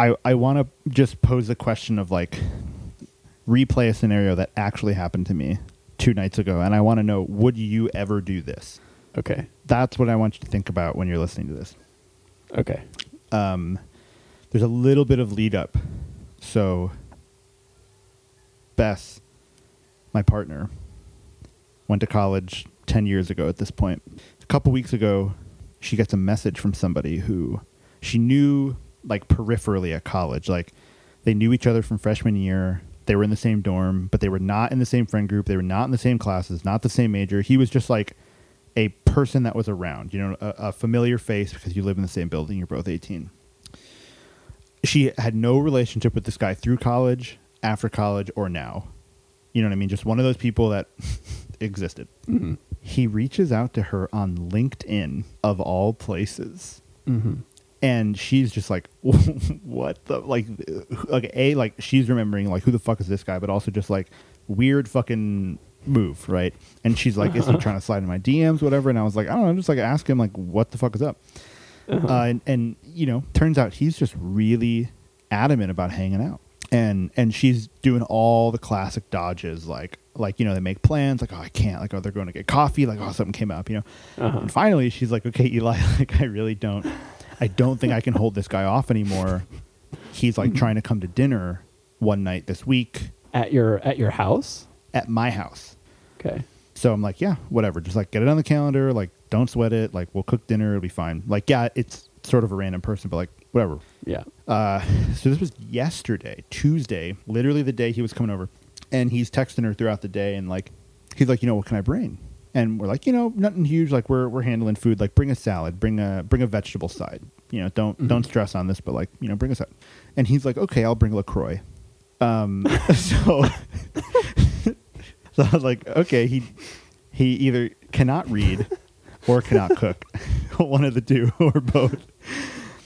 I I want to just pose the question of like replay a scenario that actually happened to me two nights ago, and I want to know would you ever do this? Okay. That's what I want you to think about when you're listening to this. Okay. Um, there's a little bit of lead up, so Bess, my partner, went to college 10 years ago at this point. A couple weeks ago, she gets a message from somebody who she knew like peripherally at college. Like they knew each other from freshman year. They were in the same dorm, but they were not in the same friend group. They were not in the same classes, not the same major. He was just like a person that was around, you know, a, a familiar face because you live in the same building. You're both 18. She had no relationship with this guy through college, after college, or now. You know what I mean? Just one of those people that existed. Mm-hmm. He reaches out to her on LinkedIn, of all places. Mm-hmm. And she's just like, what the like, like a like she's remembering like who the fuck is this guy, but also just like weird fucking move, right? And she's like, is he trying to slide in my DMs, whatever? And I was like, I don't know, just like ask him like what the fuck is up. Uh-huh. Uh, and and you know, turns out he's just really adamant about hanging out, and and she's doing all the classic dodges, like like you know they make plans, like oh I can't, like oh they're going to get coffee, like oh something came up, you know. Uh-huh. And finally, she's like, okay, Eli, like I really don't, I don't think I can hold this guy off anymore. He's like trying to come to dinner one night this week At your at your house. at my house. Okay. So I'm like, yeah, whatever. Just like get it on the calendar. Like, don't sweat it. Like, we'll cook dinner. It'll be fine. Like, yeah, it's sort of a random person, but like, whatever. Yeah. Uh, so this was yesterday, Tuesday, literally the day he was coming over, and he's texting her throughout the day, and like, he's like, you know, what can I bring? And we're like, you know, nothing huge. Like, we're we're handling food. Like, bring a salad, bring a bring a vegetable side. You know, don't don't stress on this, but like, you know, bring us out. And he's like, okay, I'll bring LaCroix. Um, so so I was like, okay, he he either cannot read or cannot cook, one of the two or both.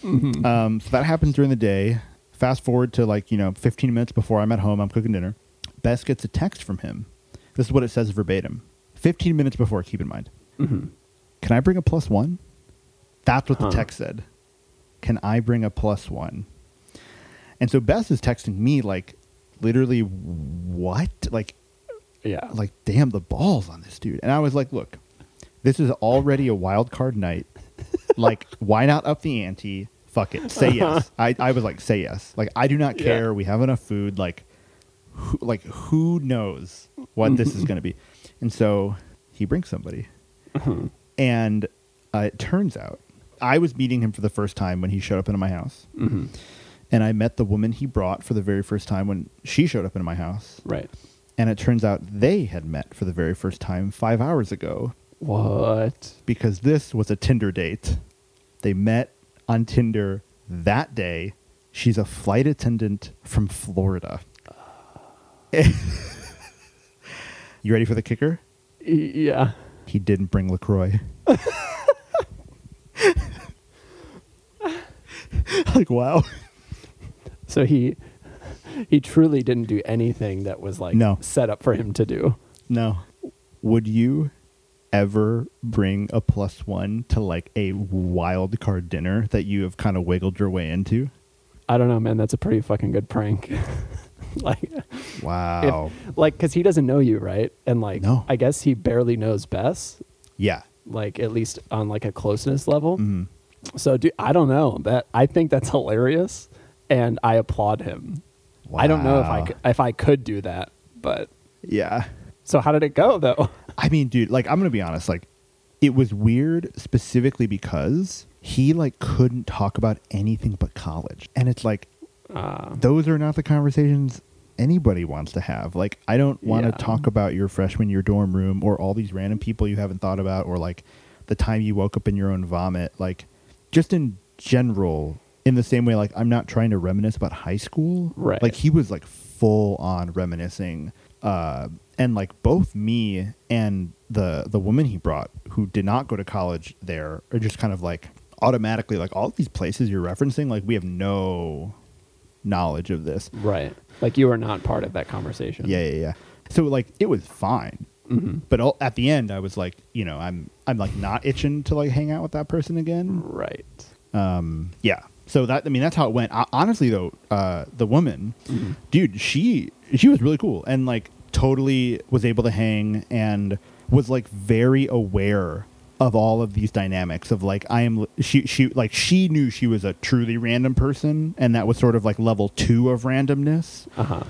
Um, so that happens during the day. Fast forward to like you know 15 minutes before I'm at home, I'm cooking dinner. Bess gets a text from him. This is what it says verbatim. 15 minutes before, keep in mind. Mm-hmm. Can I bring a plus one? That's what Huh. the text said. Can I bring a plus one? And so Bess is texting me like, literally, what? Like, Yeah. like damn the balls on this dude and i was like look this is already a wild card night like why not up the ante fuck it say yes I, I was like say yes like i do not Yeah. care we have enough food like who, like who knows what this is going to be and so he brings somebody Mm-hmm. and uh, it turns out i was meeting him for the first time when he showed up into my house Mm-hmm. and i met the woman he brought for the very first time when she showed up into my house Right. and it turns out they had met for the very first time five hours ago What? because this was a Tinder date. They met on Tinder that day. She's a flight attendant from Florida. you ready for the kicker? Yeah. He didn't bring LaCroix. like, wow. So he he truly didn't do anything that was like No. set up for him to do. No. Would you ever bring a plus one to like a wild card dinner that you have kind of wiggled your way into? I don't know, man. That's a pretty fucking good prank. like, Wow. if, like, because he doesn't know you, right? And like, No. I guess he barely knows Bess, yeah. like at least on like a closeness level. hmm So, dude, I don't know. That I think that's hilarious, and I applaud him. I don't know if I Wow. if I could do that, but Yeah. so how did it go though? I mean, dude, like I'm gonna be honest, like it was weird specifically because he like couldn't talk about anything but college. And it's like Uh, those are not the conversations anybody wants to have. Like I don't want to Yeah. talk about your freshman year dorm room or all these random people you haven't thought about or like the time you woke up in your own vomit. Like just in general, in the same way like I'm not trying to reminisce about high school. Right. Like he was like full on reminiscing uh and like both me and the the woman he brought who did not go to college there are just kind of like automatically like all these places you're referencing like we have no knowledge of this right. Like you were not part of that conversation. yeah yeah yeah so like it was fine hmm but all, at the end i was like you know i'm i'm like not itching to like hang out with that person again Right. um yeah so that I mean that's how it went. I, honestly though, uh, the woman, dude, she she was really cool and like totally was able to hang and was like very aware of all of these dynamics of like I am she she like she knew she was a truly random person and that was sort of like level 2 of randomness Uh huh.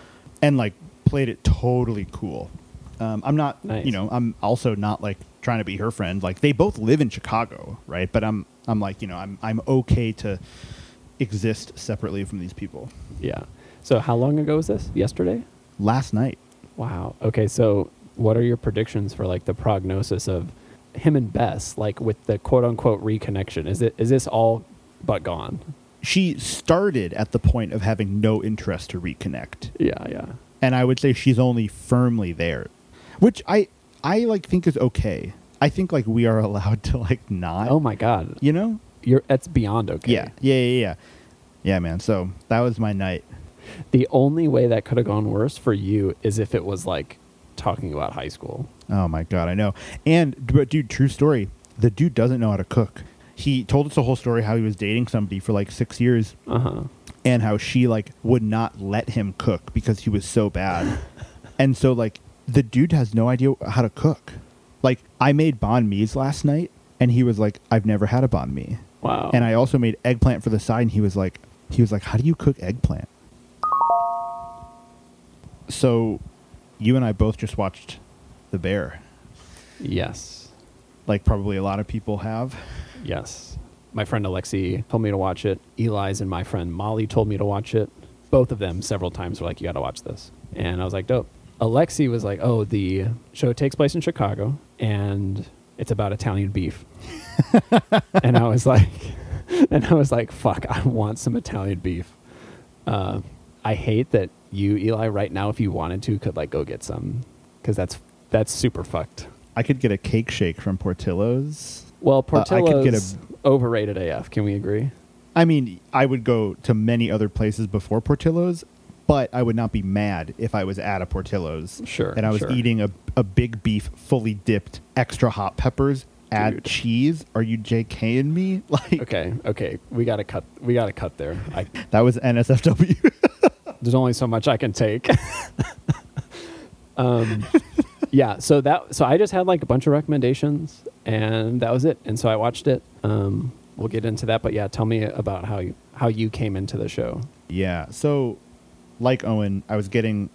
and like played it totally cool. Um, I'm not, Nice. you know, I'm also not like trying to be her friend. Like they both live in Chicago, right? But I'm, I'm like, you know, I'm, I'm okay to exist separately from these people. Yeah. So how long ago was this? Yesterday? Last night, Wow. Okay. So what are your predictions for like the prognosis of him and Bess, like with the quote unquote reconnection? Is it is this all but gone? she started at the point of having no interest to reconnect, Yeah. Yeah. and I would say she's only firmly there, which I, I like think is okay. I think like we are allowed to like not, Oh my God. you know, You're that's beyond okay. yeah, yeah, yeah, yeah, yeah, man. So that was my night. The only way that could have gone worse for you is if it was like talking about high school. Oh my god, I know. And but dude, true story. The dude doesn't know how to cook. He told us the whole story how he was dating somebody for like six years Uh huh. and how she like would not let him cook because he was so bad. and so like the dude has no idea how to cook. Like I made banh mi's last night and he was like, I've never had a banh mi. Wow. And I also made eggplant for the side and he was like he was like, How do you cook eggplant? So you and I both just watched The Bear. yes. like probably a lot of people have. Yes. My friend Alexi told me to watch it. Eli's and my friend Molly told me to watch it. Both of them several times were like, you got to watch this. And I was like, dope. Alexi was like, oh, the show takes place in Chicago and it's about Italian beef. and I was like, and I was like, fuck, I want some Italian beef. Uh, I hate that you, Eli, right now, if you wanted to, could like go get some because that's that's super fucked. I could get a cake shake from Portillo's. Well, Uh, I Portillo's could get a- overrated AF. Can we agree? I mean, I would go to many other places before Portillo's, but I would not be mad if I was at a Portillo's. Sure, And I was sure. eating a, a big beef, fully dipped, extra hot peppers, add Dude. cheese. Are you JKing me? Like Okay, okay, we gotta cut. We gotta cut there. I, that was NSFW. there's only so much I can take. um, yeah. So that. So I just had like a bunch of recommendations, and that was it. And so I watched it. Um, we'll get into that, but yeah, tell me about how you how you came into the show. Yeah. So, like Owen, I was getting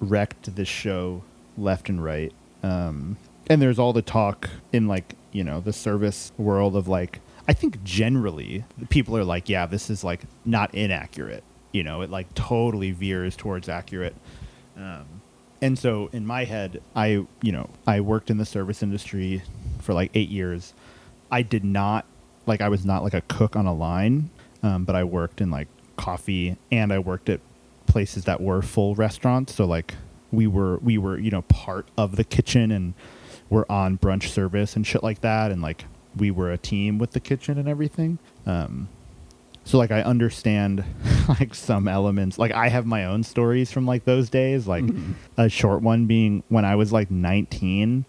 wrecked this show left and right. Um, and there's all the talk in like, you know, the service world of like, I think generally people are like, yeah, this is like not inaccurate. You know, it like totally veers towards accurate. Um, and so in my head, I, you know, I worked in the service industry for like eight years. I did not, like, I was not like a cook on a line, um, but I worked in like coffee and I worked at places that were full restaurants. So, like, we were, we were, you know, part of the kitchen and we're on brunch service and shit like that. And like, we were a team with the kitchen and everything. Um, so like I understand like some elements. Like I have my own stories from like those days. Like a short one being when I was like 19,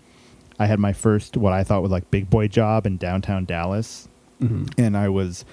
I had my first what I thought was like big boy job in downtown Dallas, Mm-hmm. and I was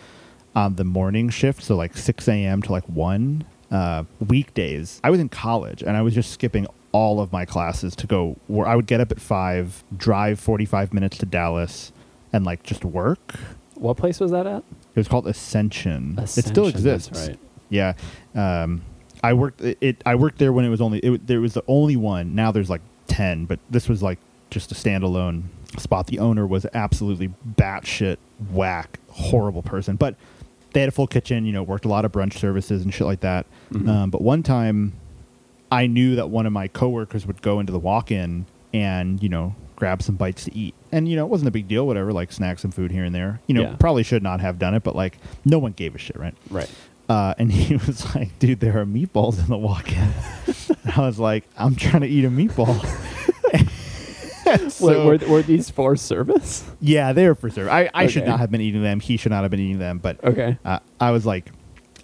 on the morning shift, so like 6 a.m. to like one uh, weekdays. I was in college and I was just skipping all of my classes to go. Where I would get up at five, drive 45 minutes to Dallas, and like just work. What place was that at? It was called Ascension. it still exists. Right. Yeah. Um, I worked it, it. I worked there when it was only. It, there was the only one. Now there's like ten, but this was like just a standalone spot. The owner was absolutely batshit whack, horrible person. But they had a full kitchen. You know, worked a lot of brunch services and shit like that. Mhm. Um, but one time, I knew that one of my coworkers would go into the walk-in and you know grab some bites to eat. And you know, it wasn't a big deal. Whatever, like snacks and food here and there. You know, Yeah. probably should not have done it, but like no one gave a shit, right? Right. Uh, and he was like, dude, there are meatballs in the walk-in. I was like, I'm trying to eat a meatball. So- Wait, were, were these for service? yeah, they were for sure. I, I should Okay. not have been eating them. He should not have been eating them. But Okay. uh, I was like,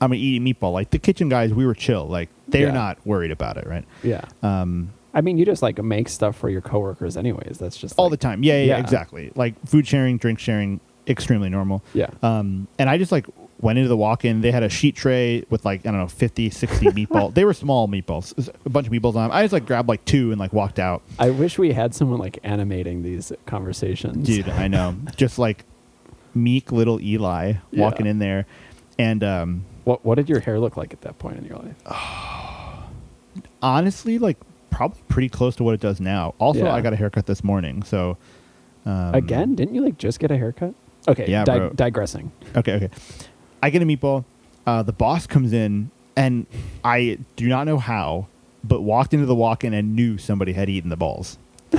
I'm gonna eat a meatball. Like the kitchen guys, we were chill. Like they're Yeah. not worried about it, right? Yeah. Um, I mean, you just like make stuff for your coworkers, anyways. That's just all like- the time. Yeah, yeah, yeah, exactly. Like food sharing, drink sharing, extremely normal. Yeah. Um, and I just like went into the walk-in. They had a sheet tray with like I don't know 50, 60 meatballs. they were small meatballs, a bunch of meatballs on them. I just like grabbed like two and like walked out. I wish we had someone like animating these conversations. Dude, I know. Just like meek little Eli Yeah. walking in there, and um, What what did your hair look like at that point in your life? honestly, like probably pretty close to what it does now. Also, Yeah. I got a haircut this morning, so um, Again, didn't you like just get a haircut? Okay, Yeah, di- digressing. Okay, okay. I get a meatball. Uh, the boss comes in, and I do not know how, but walked into the walk-in and knew somebody had eaten the balls.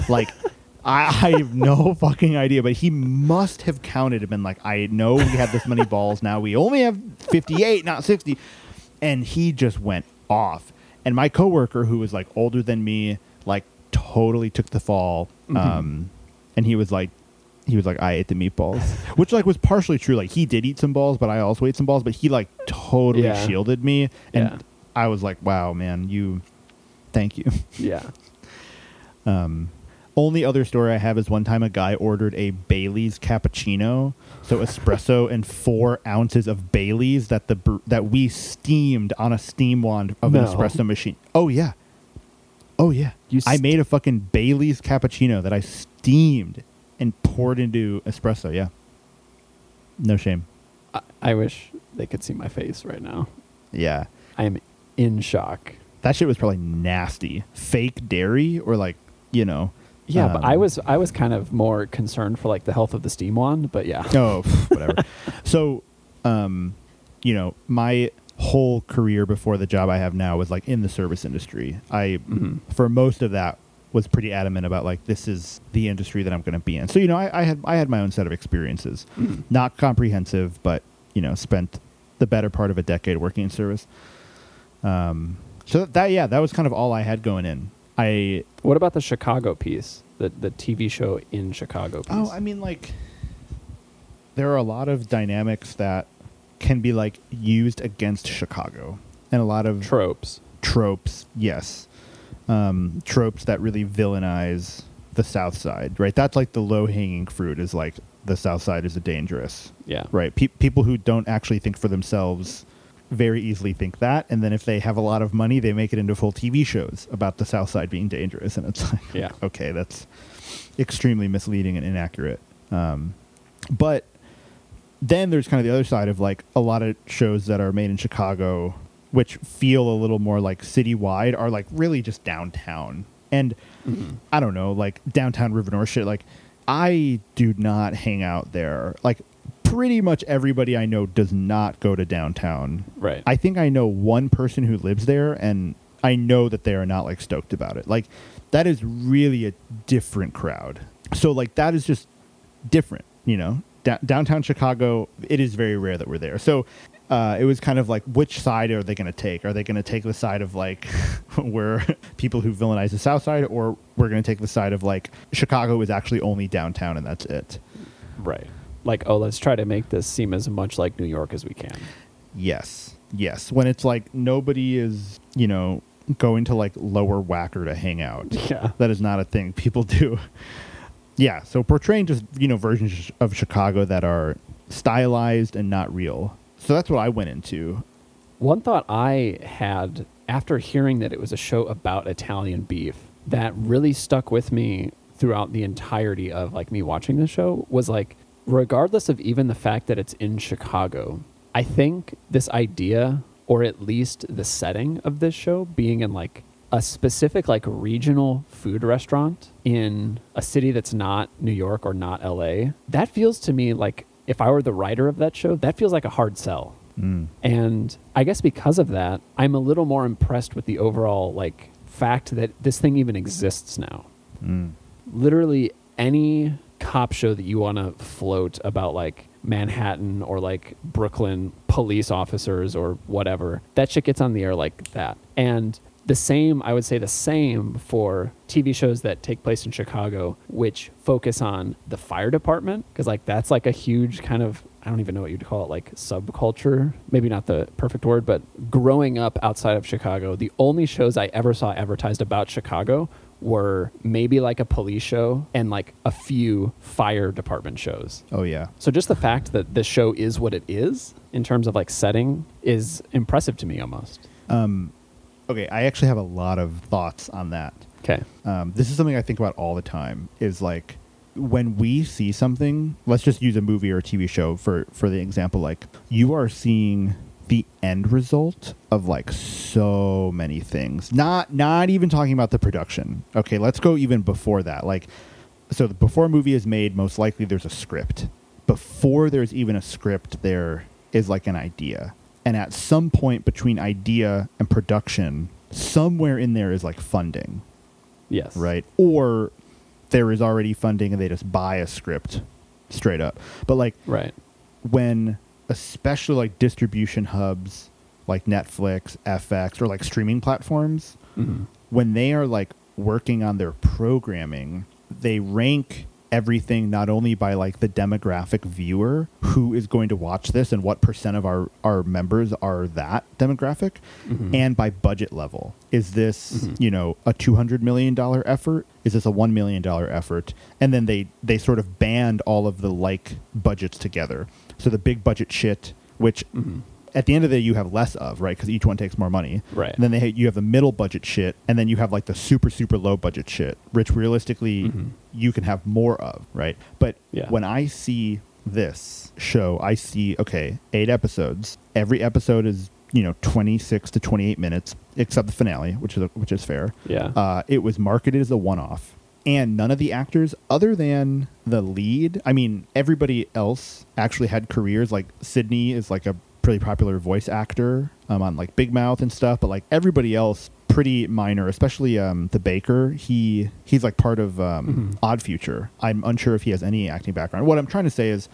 Like, I, I have no fucking idea, but he must have counted and been like, "I know we have this many balls now. We only have fifty-eight, not 60. And he just went off. And my coworker, who was like older than me, like totally took the fall. Um, and he was like, he was like, I ate the meatballs, which like was partially true. Like he did eat some balls, but I also ate some balls. But he like totally Yeah. shielded me, and Yeah. I was like, wow, man, you, thank you. Yeah. Um, only other story I have is one time a guy ordered a Bailey's cappuccino, so espresso and four ounces of Bailey's that the that we steamed on a steam wand of an espresso machine. Oh yeah, oh yeah. You I made a fucking Bailey's cappuccino that I steamed and poured into espresso. Yeah, no shame. I, I wish they could see my face right now. Yeah, I am in shock. that shit was probably nasty. Fake dairy or like you know. Yeah, but I um, was I was kind of more concerned for like the health of the steam wand, but yeah. Oh, whatever. so, um, you know, my whole career before the job I have now was like in the service industry. I, Mhm. for most of that, was pretty adamant about like this is the industry that I'm going to be in. So, you know, I, I had I had my own set of experiences, Mhm. not comprehensive, but you know, spent the better part of a decade working in service. Um, so that yeah, that was kind of all I had going in. I What about the Chicago piece? The the TV show in Chicago piece. Oh, I mean, like, there are a lot of dynamics that can be like used against Chicago, and a lot of tropes. tropes. Yes, um, tropes that really villainize the South Side. Right, that's like the low hanging fruit. Is like the South Side is a dangerous. Yeah. Right, Pe- people who don't actually think for themselves very easily think that, and then if they have a lot of money, they make it into full TV shows about the South Side being dangerous, and it's like, Yeah. okay, that's extremely misleading and inaccurate. Um, but then there's kind of the other side of like a lot of shows that are made in Chicago, which feel a little more like citywide, are like really just downtown. And Mhm. I don't know, like downtown River North shit. Like I do not hang out there. Like pretty much everybody I know does not go to downtown. Right. I think I know one person who lives there, and I know that they are not like stoked about it. Like that is really a different crowd. So like that is just different, you know. Da- downtown Chicago, it is very rare that we're there. So uh, it was kind of like, which side are they going to take? Are they going to take the side of like where people who villainize the South Side, or we're going to take the side of like Chicago is actually only downtown and that's it? right. Like, oh, let's try to make this seem as much like New York as we can. Yes. Yes. When it's like nobody is, you know, going to like lower Wacker to hang out. Yeah. That is not a thing people do. Yeah. So portraying just, you know, versions of Chicago that are stylized and not real. So that's what I went into. One thought I had after hearing that it was a show about Italian beef that really stuck with me throughout the entirety of like me watching the show was like regardless of even the fact that it's in Chicago, I think this idea or at least the setting of this show being in like a specific like regional food restaurant in a city that's not New York or not LA, that feels to me like if I were the writer of that show, that feels like a hard sell. Mm. And I guess because of that, I'm a little more impressed with the overall like fact that this thing even exists now. Mm. Literally any cop show that you want to float about like Manhattan or like Brooklyn police officers or whatever, that shit gets on the air like that. And the same, I would say the same for TV shows that take place in Chicago, which focus on the fire department. Cause like that's like a huge kind of, I don't even know what you'd call it, like subculture. Maybe not the perfect word, but growing up outside of Chicago, the only shows I ever saw advertised about Chicago were maybe like a police show and like a few fire department shows. Oh yeah. So just the fact that this show is what it is in terms of like setting is impressive to me almost. Um, okay, I actually have a lot of thoughts on that. Okay. Um, this is something I think about all the time. Is like when we see something. Let's just use a movie or a TV show for for the example. Like you are seeing the end result of like so many things. Not not even talking about the production. Okay, let's go even before that. Like so before a movie is made, most likely there's a script. Before there's even a script, there is like an idea. And at some point between idea and production, somewhere in there is like funding, Yes. right? Or there is already funding and they just buy a script straight up. But like Right. when especially like distribution hubs like Netflix, FX, or like streaming platforms, hmm when they are like working on their programming, they rank everything not only by like the demographic viewer who is going to watch this and what percent of our our members are that demographic Mhm. and by budget level is this Mhm. you know a 200 million dollar effort is this a 1 million dollar effort and then they they sort of band all of the like budgets together so the big budget shit which Mhm. At the end of the day you have less of right because each one takes more money Right. and then they you have the middle budget shit, and then you have like the super super low budget shit, which realistically Mhm. you can have more of, right? But Yeah. when I see this show, I see okay, eight episodes. Every episode is you know twenty six to twenty eight minutes, except the finale, which is which is fair. Yeah. Uh, it was marketed as a one off. And none of the actors, other than the lead, I mean, everybody else actually had careers. Like Sydney is like a pretty popular voice actor um, on like Big Mouth and stuff, but like everybody else, pretty minor. Especially um, the baker. He he's like part of um, Mhm. Odd Future. I'm unsure if he has any acting background. What I'm trying to say is,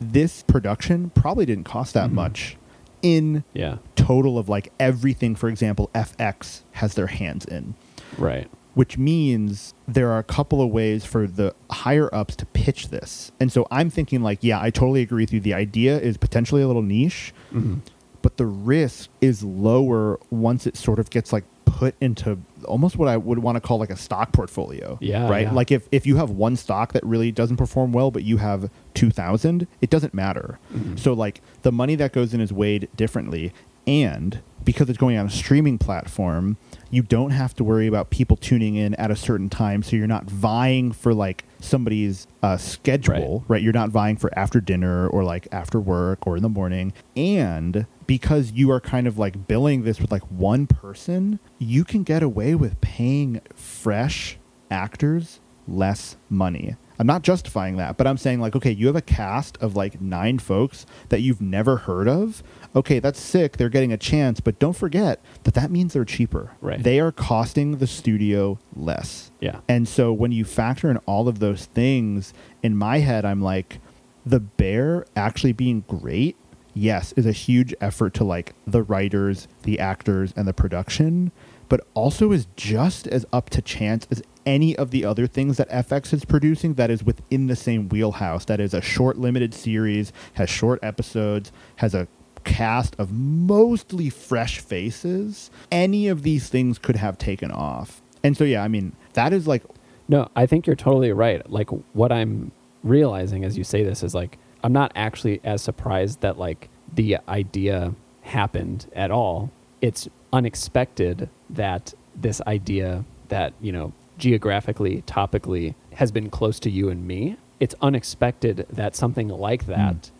this production probably didn't cost that Mhm. much in yeah. total of like everything. For example, FX has their hands in Right. Which means there are a couple of ways for the higher ups to pitch this. And so I'm thinking like, yeah, I totally agree with you. The idea is potentially a little niche, Mhm. but the risk is lower once it sort of gets like put into almost what I would want to call like a stock portfolio. Yeah, Right? yeah. Like if if you have one stock that really doesn't perform well but you have 2000, it doesn't matter. Mhm. So like the money that goes in is weighed differently and because it's going on a streaming platform, you don't have to worry about people tuning in at a certain time so you're not vying for like somebody's uh, schedule, right. You're not vying for after dinner or like after work or in the morning. And because you are kind of like billing this with like one person, you can get away with paying fresh actors less money. I'm not justifying that, but I'm saying like, okay, you have a cast of like nine folks that you've never heard of. Okay, that's sick. They're getting a chance, but don't forget that that means they're cheaper. Right. They are costing the studio less. Yeah. And so when you factor in all of those things, in my head, I'm like, the bear actually being great, yes, is a huge effort to like the writers, the actors, and the production, but also is just as up to chance as any of the other things that FX is producing that is within the same wheelhouse. That is a short limited series, has short episodes, has a cast of mostly fresh faces. Any of these things could have taken off. And so yeah, I mean, that is like No, I think you're totally right. Like what I'm realizing as you say this is like I'm not actually as surprised that like the idea happened at all. It's unexpected that this idea that, you know, geographically, topically has been close to you and me. It's unexpected that something like that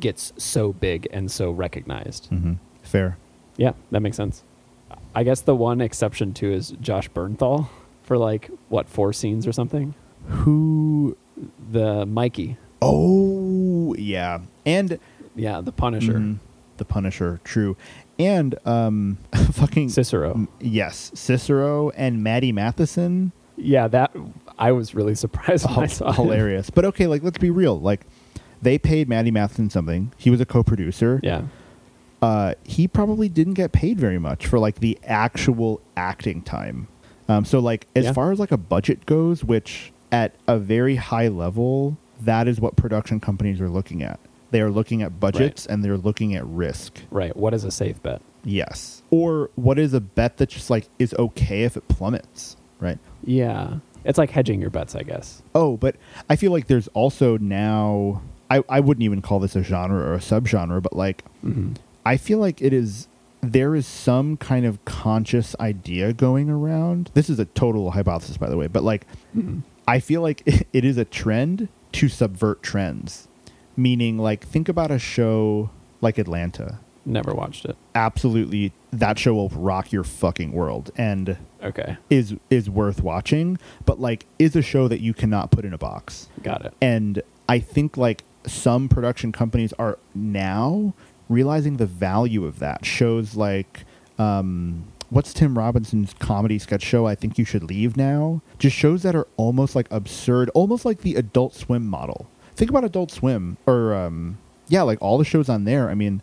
gets so big and so recognized. mhm, fair. Yeah, that makes sense. I guess the one exception to is Josh Bernthal for like what four scenes or something. Who The Mikey, Oh yeah, and yeah, the Punisher, mhm, the Punisher, true, and um, fucking Cicero. m- yes, Cicero and Matty Matheson, Yeah, that I was really surprised when I saw it. hilarious. But okay, like let's be real, like they paid Matty Matheson something. He was a co-producer. Yeah, uh, he probably didn't get paid very much for like the actual acting time. Um, so like as Yeah. far as like a budget goes, which at a very high level, that is what production companies are looking at. They are looking at budgets and they're looking at risk. right. What is a safe bet? Yes. Or what is a bet that just like is okay if it plummets? right? Yeah. It's like hedging your bets, I guess. Oh, but I feel like there's also now I, I wouldn't even call this a genre or a subgenre, but like hmm I feel like it is there is some kind of conscious idea going around. This is a total hypothesis by the way, but like hmm I feel like it is a trend to subvert trends. Meaning like think about a show like Atlanta. Never watched it. Absolutely that show will rock your fucking world and Okay. is is worth watching, but like is a show that you cannot put in a box. Got it. And I think like some production companies are now realizing the value of that. Shows like um what's Tim Robinson's comedy sketch show I think you should leave now? Just shows that are almost like absurd, almost like the Adult Swim model. Think about Adult Swim or um yeah, like all the shows on there. I mean,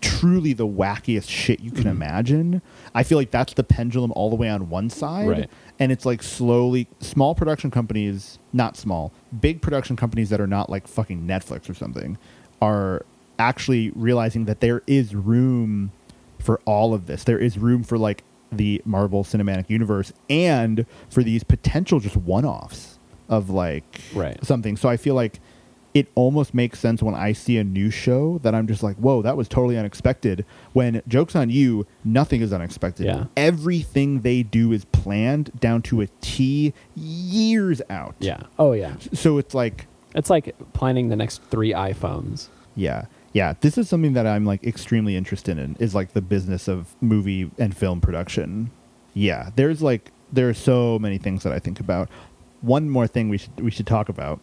truly the wackiest shit you can Mhm. imagine. I feel like that's the pendulum all the way on one side. Right. And it's like slowly small production companies, not small, big production companies that are not like fucking Netflix or something, are actually realizing that there is room for all of this. There is room for like the Marvel Cinematic Universe and for these potential just one offs of like Right. something. So I feel like it almost makes sense when I see a new show that I'm just like, whoa, that was totally unexpected. When jokes on you, nothing is unexpected. Yeah. Everything they do is planned down to a T years out. Yeah. Oh yeah. So it's like, It's like planning the next three iPhones. yeah. Yeah. This is something that I'm like extremely interested in is like the business of movie and film production. Yeah. There's like there are so many things that I think about. One more thing we should we should talk about.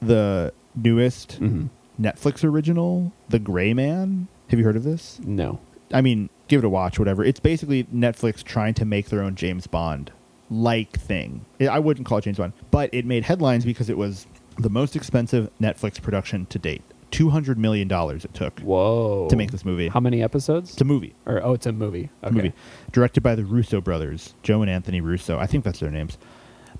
The newest hmm Netflix original, The Gray Man. Have you heard of this? No. I mean, give it a watch, whatever. It's basically Netflix trying to make their own James Bond like thing. I- wouldn't call it James Bond, but it made headlines because it was the most expensive Netflix production to date. Two hundred million dollars it took Whoa. to make this movie. How many episodes? It's a movie. or oh, it's a movie. Okay. a movie directed by the Russo brothers, Joe and Anthony Russo. I think that's their names.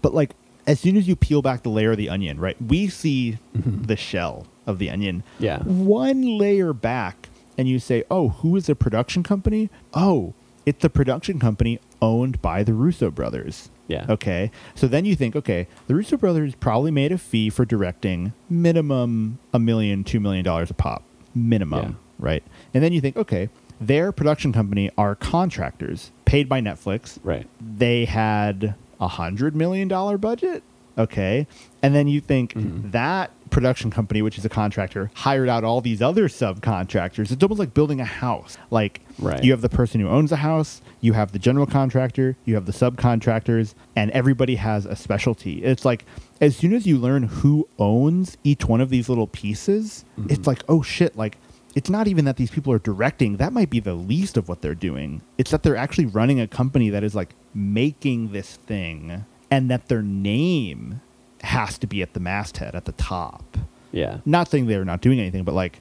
But like, as soon as you peel back the layer of the onion, right? We see Mhm. the shell of the onion. Yeah. One layer back, and you say, "Oh, who is the production company? Oh, it's the production company owned by the Russo brothers." Yeah. Okay. So then you think, okay, the Russo brothers probably made a fee for directing minimum a million, two million dollars a pop. Minimum. Yeah. Right. And then you think, okay, their production company are contractors paid by Netflix. Right. They had a hundred million dollar budget. Okay. And then you think Mhm. that production company, which is a contractor, hired out all these other subcontractors. It's almost like building a house. Like Right. you have the person who owns the house, you have the general contractor, you have the subcontractors, and everybody has a specialty. It's like as soon as you learn who owns each one of these little pieces, Mhm. it's like, oh shit, like it's not even that these people are directing. That might be the least of what they're doing. It's that they're actually running a company that is like making this thing and that their name has to be at the masthead at the top. Yeah. Not saying they're not doing anything, but like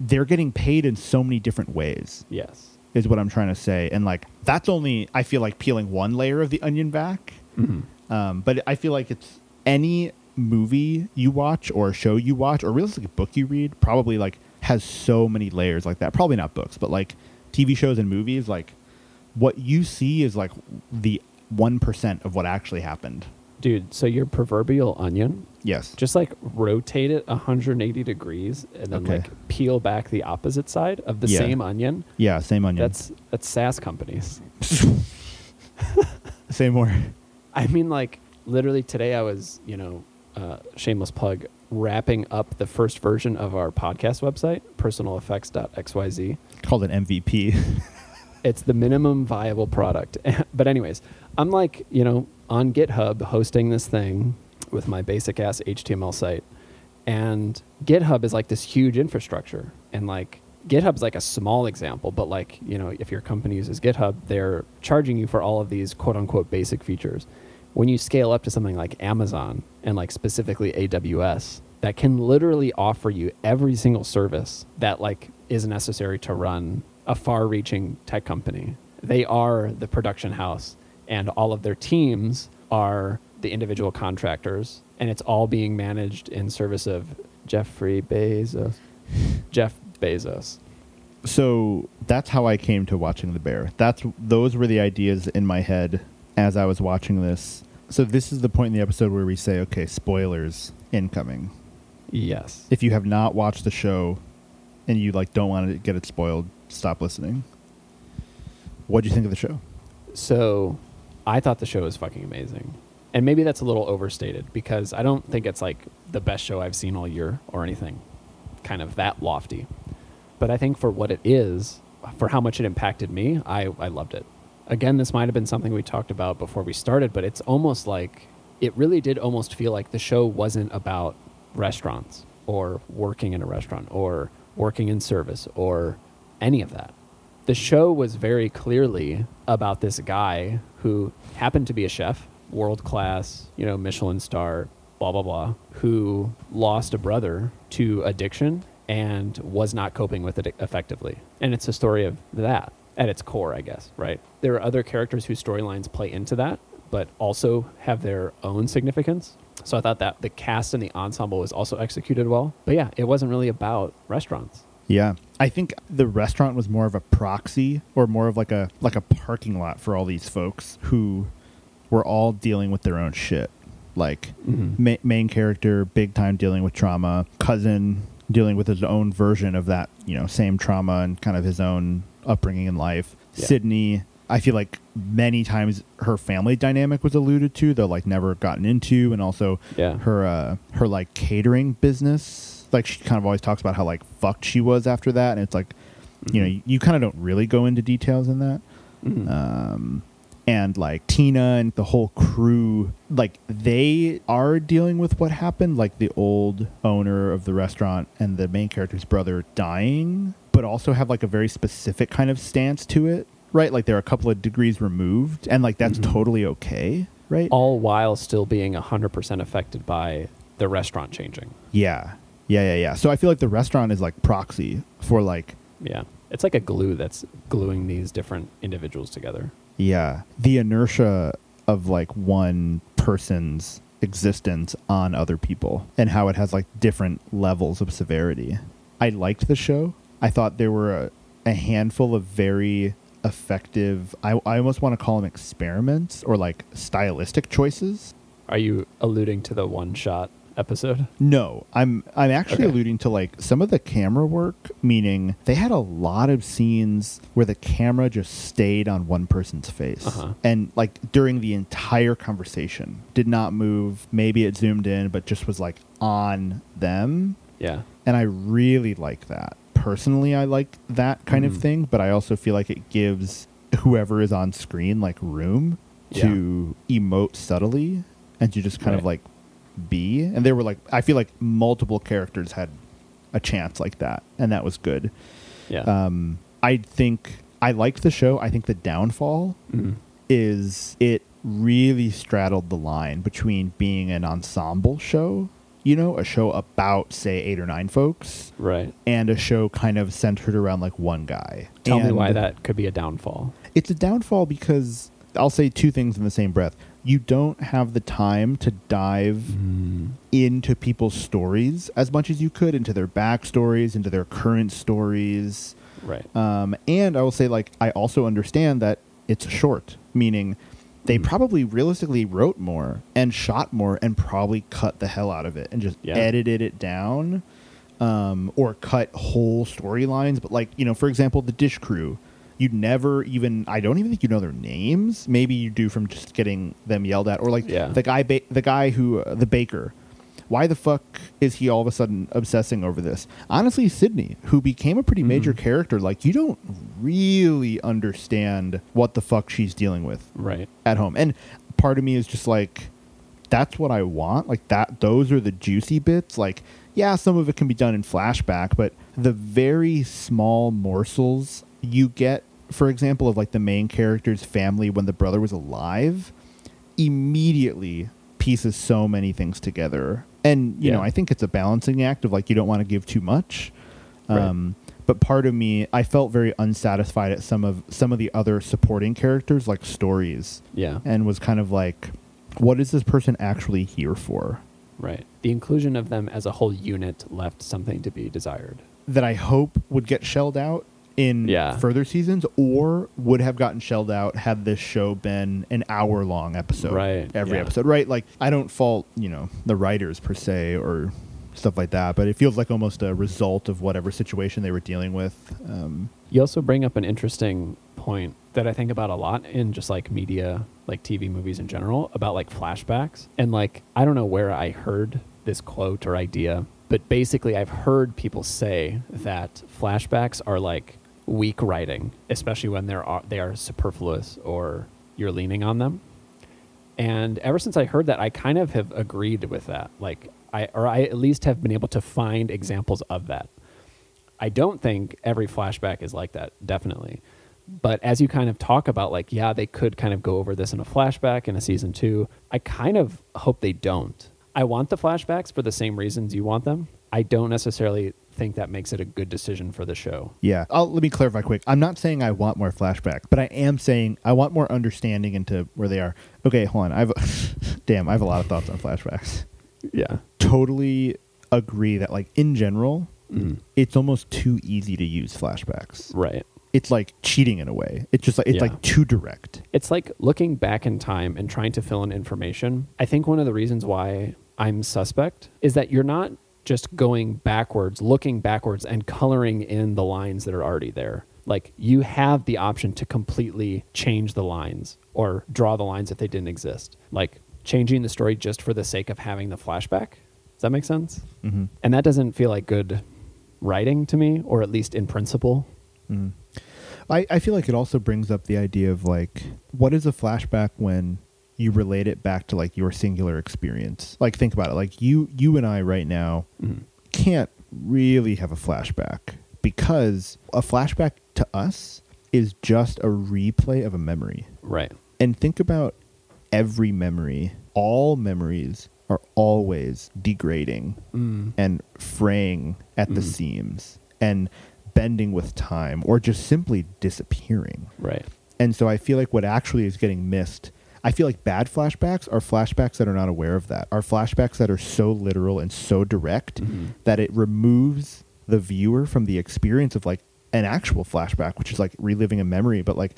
they're getting paid in so many different ways Yes. is what I'm trying to say. And like that's only I feel like peeling one layer of the onion back. hmm Um, but I feel like it's any movie you watch or show you watch or realistically a book you read probably like has so many layers like that. Probably not books, but like TV shows and movies, like what you see is like the one percent of what actually happened. Dude, so your proverbial onion, Yes. just like rotate it 180 degrees and then Okay. like peel back the opposite side of the Yeah. same onion. yeah, same onion. That's that's SaaS companies. Say more. I mean, like literally today, I was, you know, uh, shameless plug, wrapping up the first version of our podcast website, personaleffects.xyz. Called an MVP. It's the minimum viable product. but anyways, I'm like, you know, on GitHub hosting this thing with my basic ass HTML site. And GitHub is like this huge infrastructure. And like GitHub's like a small example, but like, you know, if your company uses GitHub, they're charging you for all of these quote unquote basic features. When you scale up to something like Amazon and like specifically AWS, that can literally offer you every single service that like is necessary to run a far-reaching tech company. They are the production house and all of their teams are the individual contractors and it's all being managed in service of Jeffrey Bezos. Jeff Bezos. so that's how I came to watching The Bear. That's those were the ideas in my head as I was watching this. So this is the point in the episode where we say, okay, spoilers incoming. Yes. If you have not watched the show and you like don't want to get it spoiled, stop listening. What do you think of the show? So, I thought the show was fucking amazing. And maybe that's a little overstated because I don't think it's like the best show I've seen all year or anything kind of that lofty. But I think for what it is, for how much it impacted me, I, I loved it. Again, this might have been something we talked about before we started, but it's almost like it really did almost feel like the show wasn't about restaurants or working in a restaurant or working in service or any of that. The show was very clearly about this guy who happened to be a chef, world class, you know, Michelin star, blah, blah, blah, who lost a brother to addiction and was not coping with it effectively. And it's a story of that at its core, I guess, right? There are other characters whose storylines play into that, but also have their own significance. So I thought that the cast and the ensemble was also executed well. But yeah, it wasn't really about restaurants. Yeah. I think the restaurant was more of a proxy or more of like a like a parking lot for all these folks who were all dealing with their own shit. Like Mhm. ma- main character big time dealing with trauma, cousin dealing with his own version of that, you know, same trauma and kind of his own upbringing in life. Yeah. Sydney, I feel like many times her family dynamic was alluded to, though like never gotten into and also Yeah. her uh her like catering business like she kind of always talks about how like fucked she was after that and it's like you know you, you kind of don't really go into details in that Mhm. um and like tina and the whole crew like they are dealing with what happened like the old owner of the restaurant and the main character's brother dying but also have like a very specific kind of stance to it right like they're a couple of degrees removed and like that's Mhm. totally okay right all while still being 100% affected by the restaurant changing. Yeah. Yeah, yeah, yeah. So I feel like the restaurant is like proxy for like Yeah. It's like a glue that's gluing these different individuals together. yeah, the inertia of like one person's existence on other people and how it has like different levels of severity. I liked the show. I thought there were a, a handful of very effective I, I almost want to call them experiments or like stylistic choices Are you alluding to the one shot episode? No, I'm I'm actually Okay. alluding to like some of the camera work, meaning they had a lot of scenes where the camera just stayed on one person's face. Uh-huh. And like during the entire conversation, did not move. Maybe it zoomed in, but just was like on them. Yeah. And I really like that. Personally, I like that kind of Mhm. thing, but I also feel like it gives whoever is on screen like room to emote subtly and to just kind of like be. And there were like I feel like multiple characters had a chance like that, and that was good. Yeah. Um, I think I liked the show. I think the downfall Mhm. is it really straddled the line between being an ensemble show, you know, a show about say eight or nine folks, Right. and a show kind of centered around like one guy. Tell me why that could be a downfall. It's a downfall because I'll say two things in the same breath. You don't have the time to dive into people's stories as much as you could, into their backstories, into their current stories. Right. Um, and I will say, like, I also understand that it's short, meaning they probably realistically wrote more and shot more and probably cut the hell out of it and just Yeah. edited it down um, or cut whole storylines. But, like, you know, for example, the Dish Crew. You'd never even, I don't even think you know their names. Maybe you do from just getting them yelled at. Or, like, Yeah. the guy, ba- the guy who, uh, the baker. Why the fuck is he all of a sudden obsessing over this? Honestly, Sydney, who became a pretty major Mhm. character, like you don't really understand what the fuck she's dealing with Right. at home. And part of me is just like, that's what I want. Like that, those are the juicy bits. Like, yeah, some of it can be done in flashback, but the very small morsels you get, for example, of like the main character's family when the brother was alive, immediately pieces so many things together. And you know, I think it's a balancing act of like you don't want to give too much. Right. Um, but part of me, I felt very unsatisfied at some of some of the other supporting characters, like stories, Yeah. and was kind of like, what is this person actually here for? Right. The inclusion of them as a whole unit left something to be desired. That I hope would get shelled out in Yeah. further seasons or would have gotten shelled out had this show been an hour long episode Right, every yeah. episode right like i don't fault you know the writers per se or stuff like that but it feels like almost a result of whatever situation they were dealing with um, You also bring up an interesting point that I think about a lot in just like media, like TV movies in general, about like flashbacks. And like, I don't know where I heard this quote or idea, but basically, I've heard people say that flashbacks are like weak writing, especially when they're uh, they are superfluous or you're leaning on them. And ever since I heard that, I kind of have agreed with that. Like, I or I at least have been able to find examples of that. I don't think every flashback is like that, definitely. But as you kind of talk about, like, yeah, they could kind of go over this in a flashback in a season two, I kind of hope they don't. I want the flashbacks for the same reasons you want them. I don't necessarily think that makes it a good decision for the show. yeah I'll, let me clarify quick i'm not saying i want more flashbacks but i am saying i want more understanding into where they are okay hold on i've damn i have a lot of thoughts on flashbacks Yeah. totally agree that like in general Mhm. it's almost too easy to use flashbacks Right. it's like cheating in a way it's just like it's Yeah. like too direct It's like looking back in time and trying to fill in information. I think one of the reasons why I'm suspect is that you're not just going backwards, looking backwards and coloring in the lines that are already there. Like you have the option to completely change the lines or draw the lines if they didn't exist. Like changing the story just for the sake of having the flashback. Does that make sense? mm-hmm. And that doesn't feel like good writing to me, or at least in principle. Mm. I, I feel like it also brings up the idea of like what is a flashback when you relate it back to like your singular experience like think about it like you you and i right now Mhm. can't really have a flashback because a flashback to us is just a replay of a memory Right. and think about every memory all memories are always degrading Mm. and fraying at the Mhm. seams and bending with time or just simply disappearing. Right. And so I feel like what actually is getting missed, I feel like bad flashbacks are flashbacks that are not aware of that, are flashbacks that are so literal and so direct Mhm. that it removes the viewer from the experience of like an actual flashback, which is like reliving a memory, but like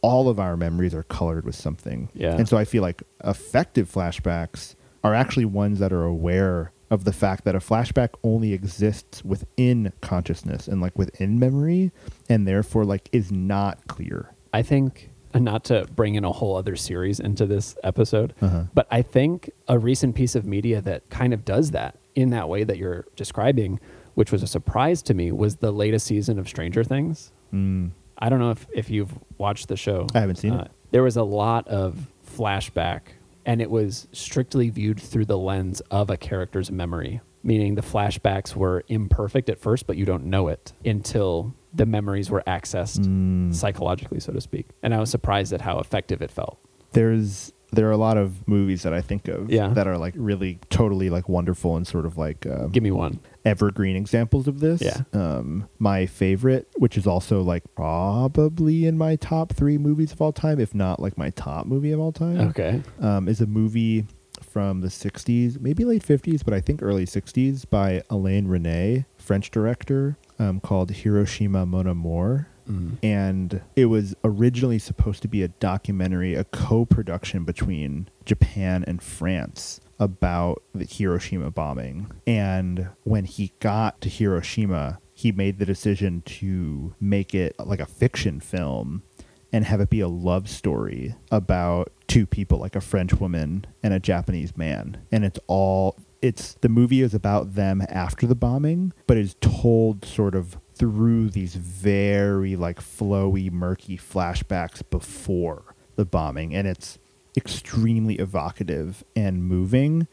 all of our memories are colored with something. Yeah. And so I feel like effective flashbacks are actually ones that are aware of the fact that a flashback only exists within consciousness and like within memory and therefore like is not clear. I think, not to bring in a whole other series into this episode, Uh-huh. but I think a recent piece of media that kind of does that in that way that you're describing, which was a surprise to me, was the latest season of Stranger Things. Mm. I don't know if, if you've watched the show. I haven't seen it. There was a lot of flashback, and it was strictly viewed through the lens of a character's memory, meaning the flashbacks were imperfect at first, but you don't know it until the memories were accessed Mm. psychologically, so to speak. And I was surprised at how effective it felt. There's there are a lot of movies that I think of Yeah. that are like really totally like wonderful and sort of like uh, Give me one. evergreen examples of this. Yeah. Um, my favorite, which is also like probably in my top three movies of all time, if not like my top movie of all time, Okay. um, is a movie from the 60s, maybe late 50s, but I think early 60s by Alain Resnais, French director, um, called Hiroshima Mon Amour Mm. and it was originally supposed to be a documentary, a co-production between Japan and France about the Hiroshima bombing. And when he got to Hiroshima, he made the decision to make it like a fiction film and have it be a love story about two people, like a French woman and a Japanese man. And it's all it's the movie is about them after the bombing, but is told sort of through these very like flowy, murky flashbacks before the bombing. And it's extremely evocative and moving.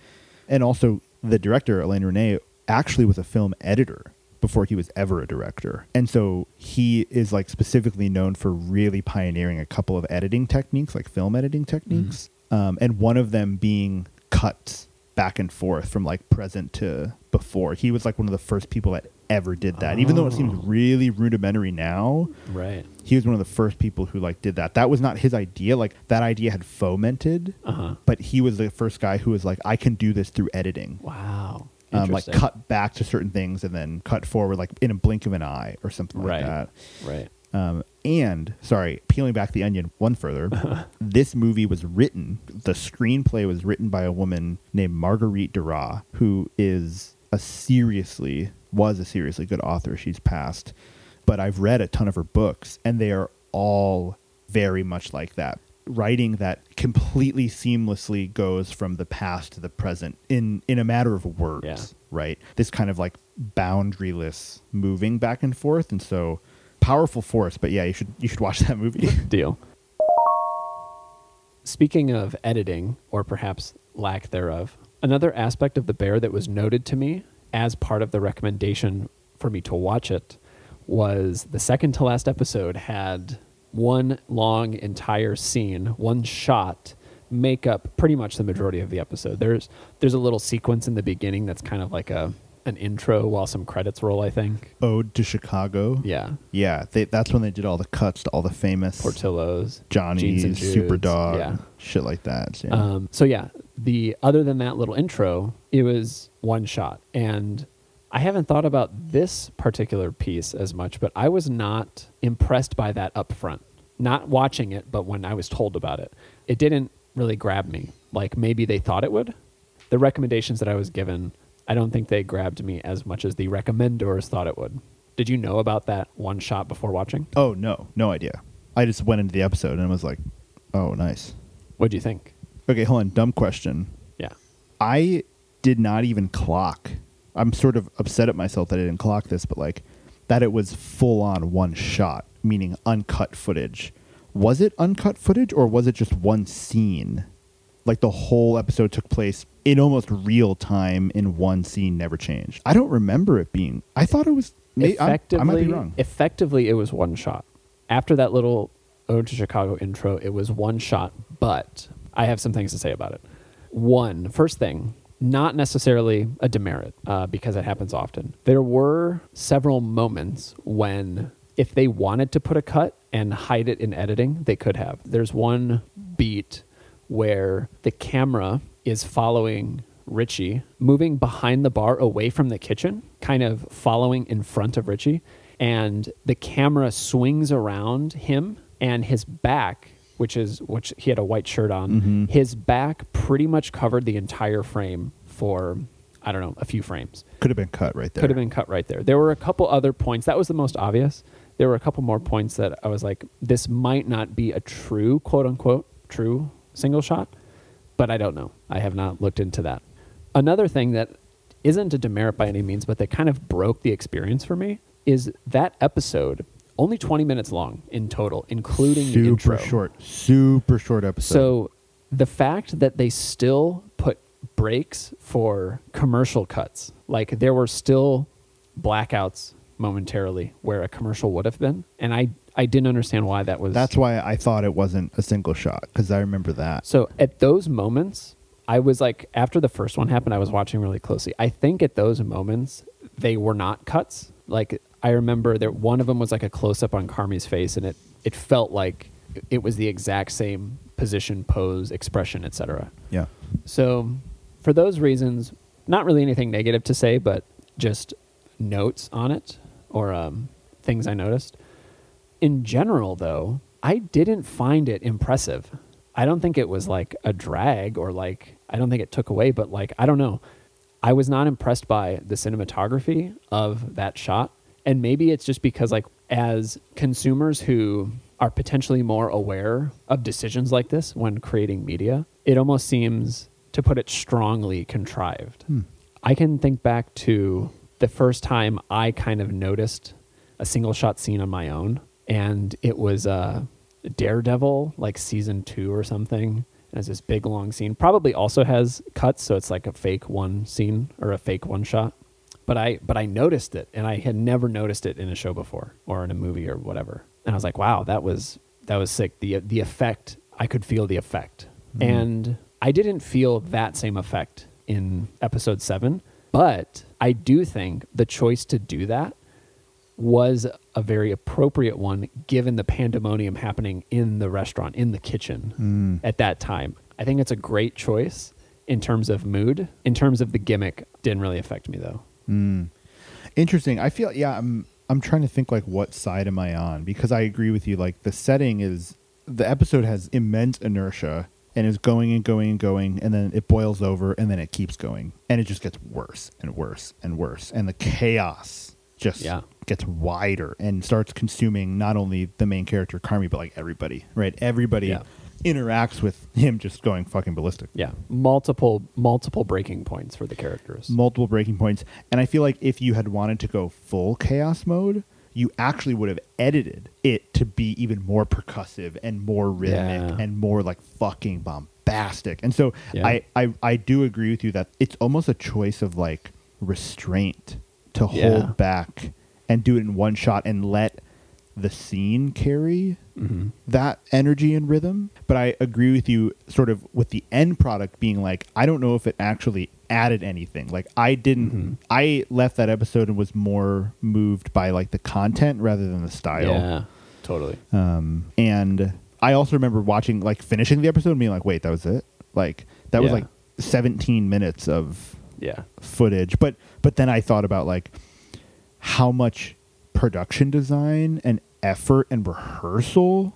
And also the director, Alain Resnais, actually was a film editor before he was ever a director. And so he is like specifically known for really pioneering a couple of editing techniques, like film editing techniques. Um, and one of them being cuts back and forth from like present to before. He was like one of the first people that ever did that. Even though it seems Oh. really rudimentary now, Right. he was one of the first people who like did that. That was not his idea. Like that idea had fomented, Uh huh. but he was the first guy who was like, I can do this through editing. Wow. um, like cut back to certain things and then cut forward like in a blink of an eye or something like that. Right. Um, and sorry, peeling back the onion one further, this movie was written. The screenplay was written by a woman named Marguerite Duras, who is a seriously was a seriously good author. She's passed, but I've read a ton of her books, and they are all very much like that. Writing that completely seamlessly goes from the past to the present in in a matter of words Yeah. right? This kind of like boundaryless moving back and forth, and so powerful force. But yeah, you should you should watch that movie. Deal. Speaking of editing, or perhaps lack thereof, another aspect of The Bear that was noted to me as part of the recommendation for me to watch it was the second to last episode had one long entire scene, one shot make up pretty much the majority of the episode. There's there's a little sequence in the beginning that's kind of like a an intro while some credits roll, I think. Ode to Chicago. Yeah. yeah. They, that's when they did all the cuts to all the famous Portillo's. Jeans Johnnie's, and Judes, Superdawg, Yeah. shit like that. Yeah. Um, so yeah, the other than that little intro, it was one shot, and I haven't thought about this particular piece as much, but I was not impressed by that up front. Not watching it, but when I was told about it, it didn't really grab me. Like maybe they thought it would. The recommendations that I was given, I don't think they grabbed me as much as the recommenders thought it would. Did you know about that one shot before watching? oh no, no idea. I just went into the episode and was like, oh nice. What do you think? Okay, hold on. Dumb question. Yeah. I did not even clock. I'm sort of upset at myself that I didn't clock this, but like that it was full on one shot, meaning uncut footage. Was it uncut footage or was it just one scene? Like the whole episode took place in almost real time in one scene, never changed. I don't remember it being. I thought it was. may- I, I might be wrong. Effectively, it was one shot. After that little Ode to Chicago intro, it was one shot, but I have some things to say about it. One, first thing, not necessarily a demerit uh, because it happens often. There were several moments when, if they wanted to put a cut and hide it in editing, they could have. There's one beat where the camera is following Richie, moving behind the bar away from the kitchen, kind of following in front of Richie. And the camera swings around him and his back, which is which he had a white shirt on, mm-hmm. his back pretty much covered the entire frame for I don't know, a few frames. Could have been cut right there. Could have been cut right there. There were a couple other points. That was the most obvious. There were a couple more points that I was like, this might not be a true, quote unquote, true single shot, but I don't know. I have not looked into that. Another thing that isn't a demerit by any means, but that kind of broke the experience for me is that episode, only 20 minutes long in total, including the super intro. short, super short episode. So the fact that they still put breaks for commercial cuts, like there were still blackouts momentarily where a commercial would have been, and I I didn't understand why that was. that's why I thought it wasn't a single shot because I remember that. so at those moments. I was like, after the first one happened, I was watching really closely. I think at those moments, they were not cuts. Like, I remember that one of them was like a close up on Carmy's face, and it, it felt like it was the exact same position, pose, expression, etc. Yeah. So, for those reasons, not really anything negative to say, but just notes on it or um, things I noticed. In general, though, I didn't find it impressive. I don't think it was like a drag or like, I don't think it took away, but like, I don't know. I was not impressed by the cinematography of that shot. And maybe it's just because, like, as consumers who are potentially more aware of decisions like this when creating media, it almost seems, to put it strongly, contrived. Hmm. I can think back to the first time I kind of noticed a single shot scene on my own, and it was uh, Daredevil, like season two or something. It has this big long scene. Probably also has cuts, so it's like a fake one scene or a fake one shot. But I but I noticed it, and I had never noticed it in a show before or in a movie or whatever. And I was like, wow, that was that was sick. The the effect I could feel the effect, and I didn't feel that same effect in episode seven. But I do think the choice to do that was a very appropriate one given the pandemonium happening in the restaurant, in the kitchen at that time. I think it's a great choice. in terms of mood. In terms of the gimmick, didn't really affect me though. Mm. Interesting. I feel yeah. I'm I'm trying to think like what side am I on because I agree with you. Like the setting is the episode has immense inertia and is going and going and going and then it boils over and then it keeps going and it just gets worse and worse and worse and the chaos just Yeah. gets wider and starts consuming not only the main character Carmy but like everybody right everybody Yeah. interacts with him just going fucking ballistic Yeah, multiple multiple breaking points for the characters. multiple breaking points. And I feel like if you had wanted to go full chaos mode, you actually would have edited it to be even more percussive and more rhythmic Yeah. and more like fucking bombastic. And so Yeah. I, I I do agree with you that it's almost a choice of like restraint to Yeah. hold back and do it in one shot and let the scene carry hmm that energy and rhythm. But I agree with you sort of with the end product being like, I don't know if it actually added anything. Like I didn't Mhm. I left that episode and was more moved by like the content rather than the style. Yeah, totally. Um and I also remember watching like finishing the episode and being like, wait, that was it? Like that was like seventeen minutes of Yeah, footage. But but then I thought about like how much production design and effort and rehearsal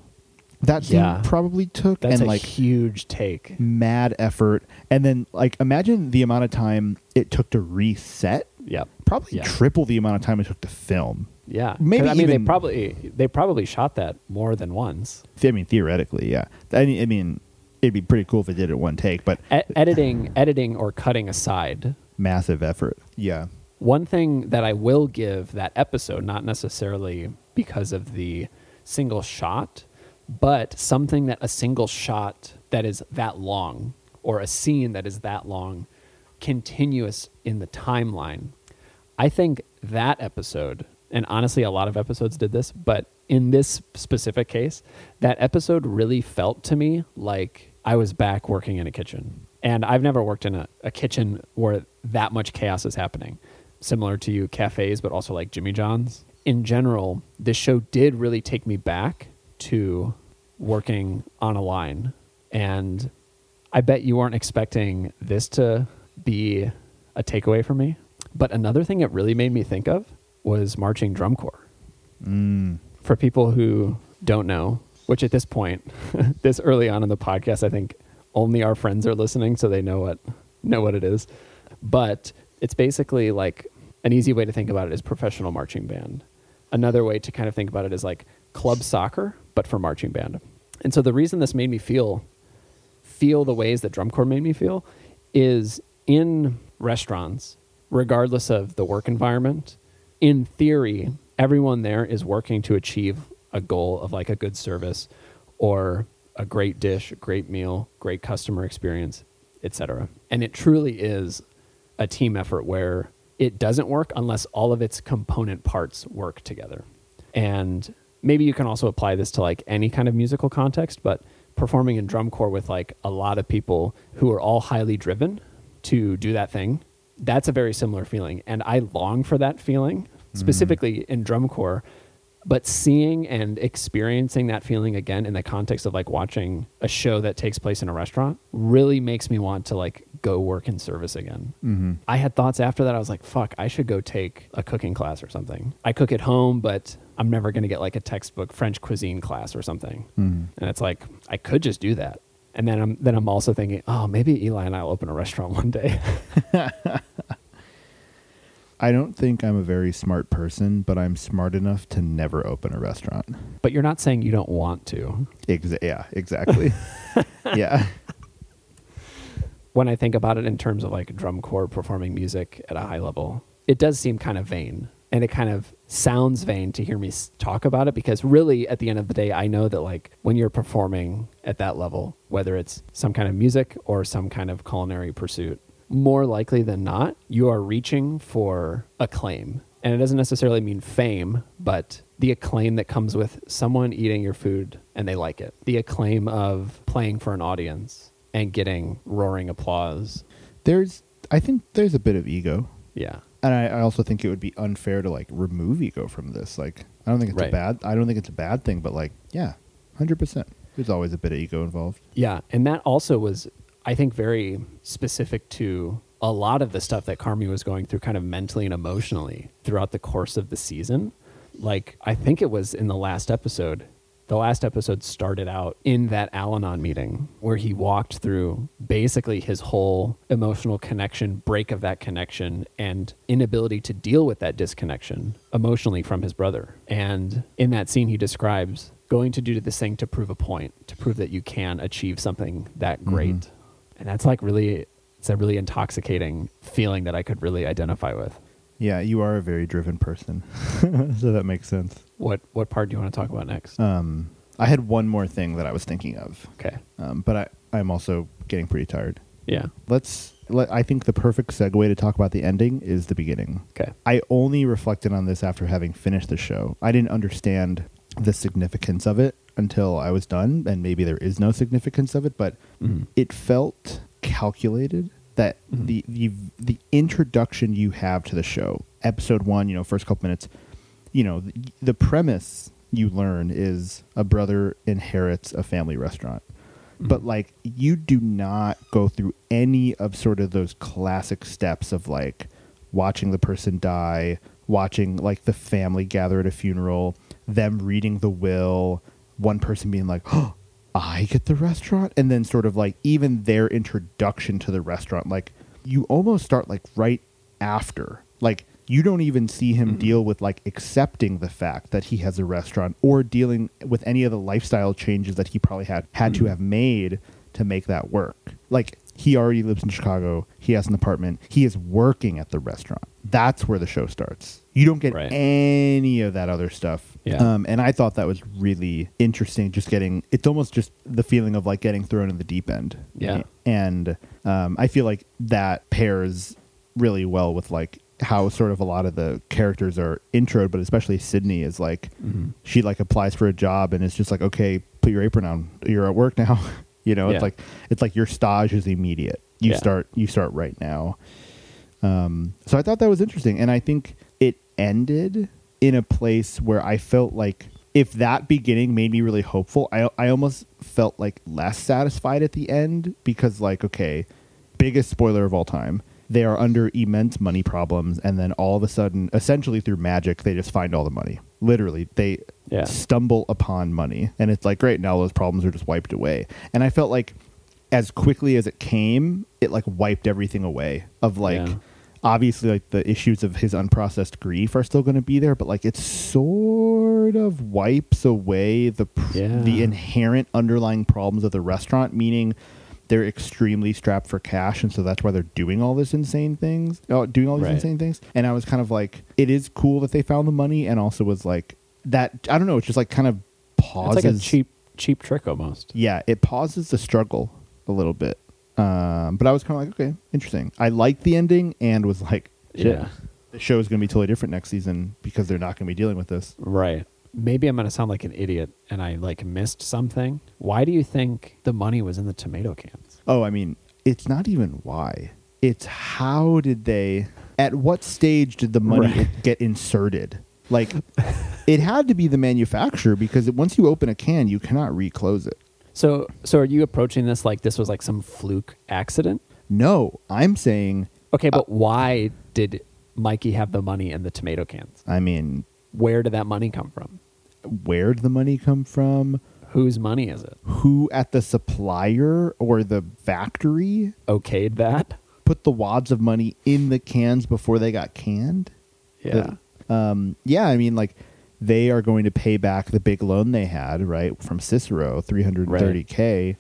that scene Yeah. probably took that's and a like huge take. mad effort and then like imagine the amount of time it took to reset yeah probably Yeah. triple the amount of time it took to film yeah Maybe I mean they even- probably they probably shot that more than once. i mean theoretically yeah i mean, I mean it'd be pretty cool if it did it one take but E- editing editing or cutting aside, massive effort. Yeah. One thing that I will give that episode, not necessarily because of the single shot, but something that a single shot that is that long or a scene that is that long, continuous in the timeline. I think that episode, and honestly, a lot of episodes did this, but in this specific case, that episode really felt to me like I was back working in a kitchen. And I've never worked in a, a kitchen where that much chaos is happening. Similar to you, cafes, but also like Jimmy John's. In general, this show did really take me back to working on a line. And I bet you weren't expecting this to be a takeaway for me. But another thing it really made me think of was marching drum corps. mm. For people who don't know, which at this point, this early on in the podcast, I think only our friends are listening, so they know what know what it is. But it's basically like an easy way to think about it is professional marching band. Another way to kind of think about it is like club soccer, but for marching band. And so the reason this made me feel feel the ways that drum corps made me feel is in restaurants, regardless of the work environment, in theory, everyone there is working to achieve a goal of like a good service or a great dish, a great meal, great customer experience, etc. And it truly is a team effort where it doesn't work unless all of its component parts work together. And maybe you can also apply this to like any kind of musical context, but performing in drum corps with like a lot of people who are all highly driven to do that thing, that's a very similar feeling. And I long for that feeling, mm-hmm. specifically in drum corps. But seeing and experiencing that feeling again in the context of like watching a show that takes place in a restaurant really makes me want to like go work in service again. hmm I had thoughts after that. I was like, fuck, I should go take a cooking class or something. I cook at home, but I'm never going to get like a textbook French cuisine class or something. hmm And it's like, I could just do that. And then I'm then I'm also thinking, oh, maybe Eli and I will open a restaurant one day. I don't think I'm a very smart person, but I'm smart enough to never open a restaurant. but you're not saying you don't want to. Exa- yeah, exactly. yeah. When I think about it in terms of like drum corps performing music at a high level, it does seem kind of vain. And it kind of sounds vain to hear me talk about it because really at the end of the day, I know that like when you're performing at that level, whether it's some kind of music or some kind of culinary pursuit, more likely than not, you are reaching for acclaim. And it doesn't necessarily mean fame, but the acclaim that comes with someone eating your food and they like it. The acclaim of playing for an audience and getting roaring applause. There's, I think there's a bit of ego. Yeah. And I, I also think it would be unfair to like remove ego from this. Like, I don't think it's Right. a bad, I don't think it's a bad thing, but like, yeah, 100%. There's always a bit of ego involved. Yeah, and that also was I think very specific to a lot of the stuff that Carmy was going through kind of mentally and emotionally throughout the course of the season. Like I think it was in the last episode. The last episode started out in that Al-Anon meeting where he walked through basically his whole emotional connection, break of that connection, and inability to deal with that disconnection emotionally from his brother. And in that scene, he describes going to do this thing to prove a point, to prove that you can achieve something that mm-hmm. great. And that's like really, it's a really intoxicating feeling that I could really identify with. Yeah, you are a very driven person, so that makes sense. What what part do you want to talk about next? Um, I had one more thing that I was thinking of, okay. um, but I, I'm also getting pretty tired. Yeah. Let's. Let, I think the perfect segue to talk about the ending is the beginning. Okay. I only reflected on this after having finished the show. I didn't understand the significance of it until I was done, and maybe there is no significance of it, but Mhm. it felt calculated that Mhm. the, the the introduction you have to the show, episode one, you know, first couple minutes, you know, the, the premise you learn is a brother inherits a family restaurant. But like you do not go through any of sort of those classic steps of like watching the person die, watching like the family gather at a funeral, them reading the will, one person being like, "Oh, I get the restaurant," and then sort of like even their introduction to the restaurant, like you almost start like right after, like you don't even see him Mhm. deal with like accepting the fact that he has a restaurant or dealing with any of the lifestyle changes that he probably had had to Mhm. have made to make that work. Like he already lives in Chicago, he has an apartment, he is working at the restaurant. That's where the show starts. You don't get Right. any of that other stuff. Yeah. Um, and I thought that was really interesting. Just getting, it's almost just the feeling of like getting thrown in the deep end. Yeah. And um, I feel like that pairs really well with like how sort of a lot of the characters are introed, but especially Sydney is like, Mhm. she like applies for a job and it's just like, okay, put your apron on. You're at work now. you know, Yeah. it's like, it's like your stage is immediate. You Yeah. start, you start right now. Um, so I thought that was interesting, and I think it ended in a place where I felt like if that beginning made me really hopeful, I I almost felt like less satisfied at the end because like okay, biggest spoiler of all time. They are under immense money problems, and then all of a sudden, essentially through magic, they just find all the money. Literally, they Yeah. stumble upon money, and it's like great. Now those problems are just wiped away. And I felt like as quickly as it came, it like wiped everything away. Of like, Yeah. Obviously, like the issues of his unprocessed grief are still going to be there, but like it sort of wipes away the pr- Yeah. the inherent underlying problems of the restaurant, meaning they're extremely strapped for cash, and so that's why they're doing all this insane things, oh, doing all these Right. insane things. And I was kind of like, it is cool that they found the money, and also was like that. I don't know. It's just like kind of pauses. It's like a cheap cheap trick almost. Yeah, it pauses the struggle a little bit. Um, but I was kind of like, okay, interesting. I liked the ending and was like, shit, Yeah. the show is going to be totally different next season because they're not going to be dealing with this. Right. Maybe I'm going to sound like an idiot and I like missed something. Why do you think the money was in the tomato cans? Oh, I mean, it's not even why. It's how did they? At what stage did the money Right. get inserted? Like, it had to be the manufacturer because once you open a can, you cannot reclose it. So so are you approaching this like this was like some fluke accident? No, I'm saying. Okay, but why did Mikey have the money in the tomato cans? I mean, Where did that money come from? where did the money come from? Whose money is it? Who at the supplier or the factory Okayed that? put the wads of money in the cans before they got canned? Yeah. um, yeah, I mean, like they are going to pay back the big loan they had, right, from Cicero, three hundred and thirty k.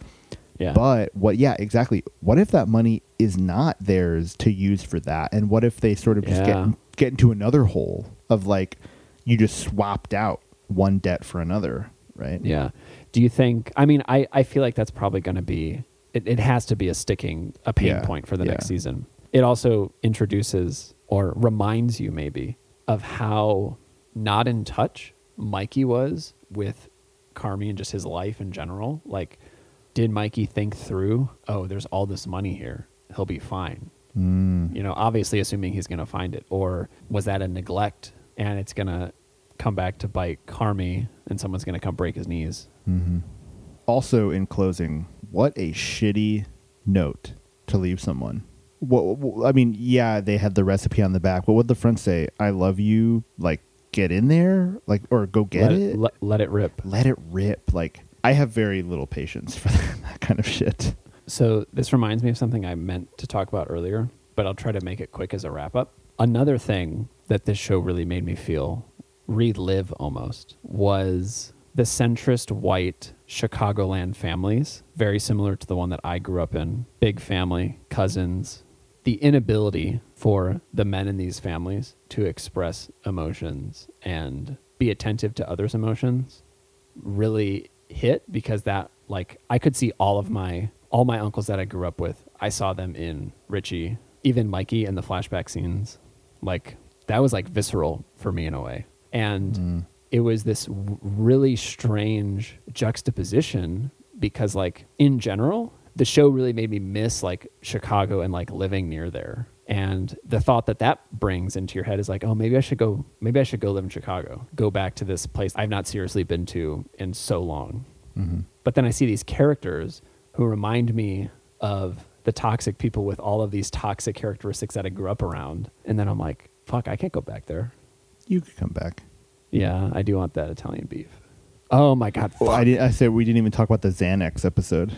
yeah. But what? Yeah, exactly. What if that money is not theirs to use for that, and what if they sort of just Yeah. get get into another hole of like you just swapped out one debt for another, right? Yeah. Do you think? I mean, I I feel like that's probably going to be. It, it has to be a sticking a pain Yeah, point for the yeah. next season. It also introduces or reminds you maybe of how not in touch Mikey was with Carmy and just his life in general. Like, did Mikey think through? Oh, there's all this money here. He'll be fine. Mm. You know, obviously assuming he's going to find it, or was that a neglect and it's going to come back to bite Carmy and someone's going to come break his knees? Also, in closing, what a shitty note to leave someone? What, what I mean, yeah, they had the recipe on the back. What would the front say? I love you. Like, get in there. Like, or go get let it. Let, let it rip. Let it rip. Like, I have very little patience for that kind of shit. So this reminds me of something I meant to talk about earlier, but I'll try to make it quick as a wrap up. Another thing that this show really made me feel relive almost was the centrist white Chicagoland families, very similar to the one that I grew up in. Big family, cousins, the inability for the men in these families to express emotions and be attentive to others' emotions really hit because that like I could see all of my all my uncles that I grew up with. I saw them in Richie, even Mikey in the flashback scenes. Like that was like visceral for me in a way. And Mm. it was this really strange juxtaposition because like in general the show really made me miss like chicago and like living near there and the thought that that brings into your head is like oh maybe i should go maybe i should go live in chicago go back to this place i've not seriously been to in so long Mhm. but then i see these characters who remind me of the toxic people with all of these toxic characteristics that i grew up around and then i'm like fuck i can't go back there You could come back. yeah i do want that italian beef oh my god Well, I did. I said we didn't even talk about the Xanax episode.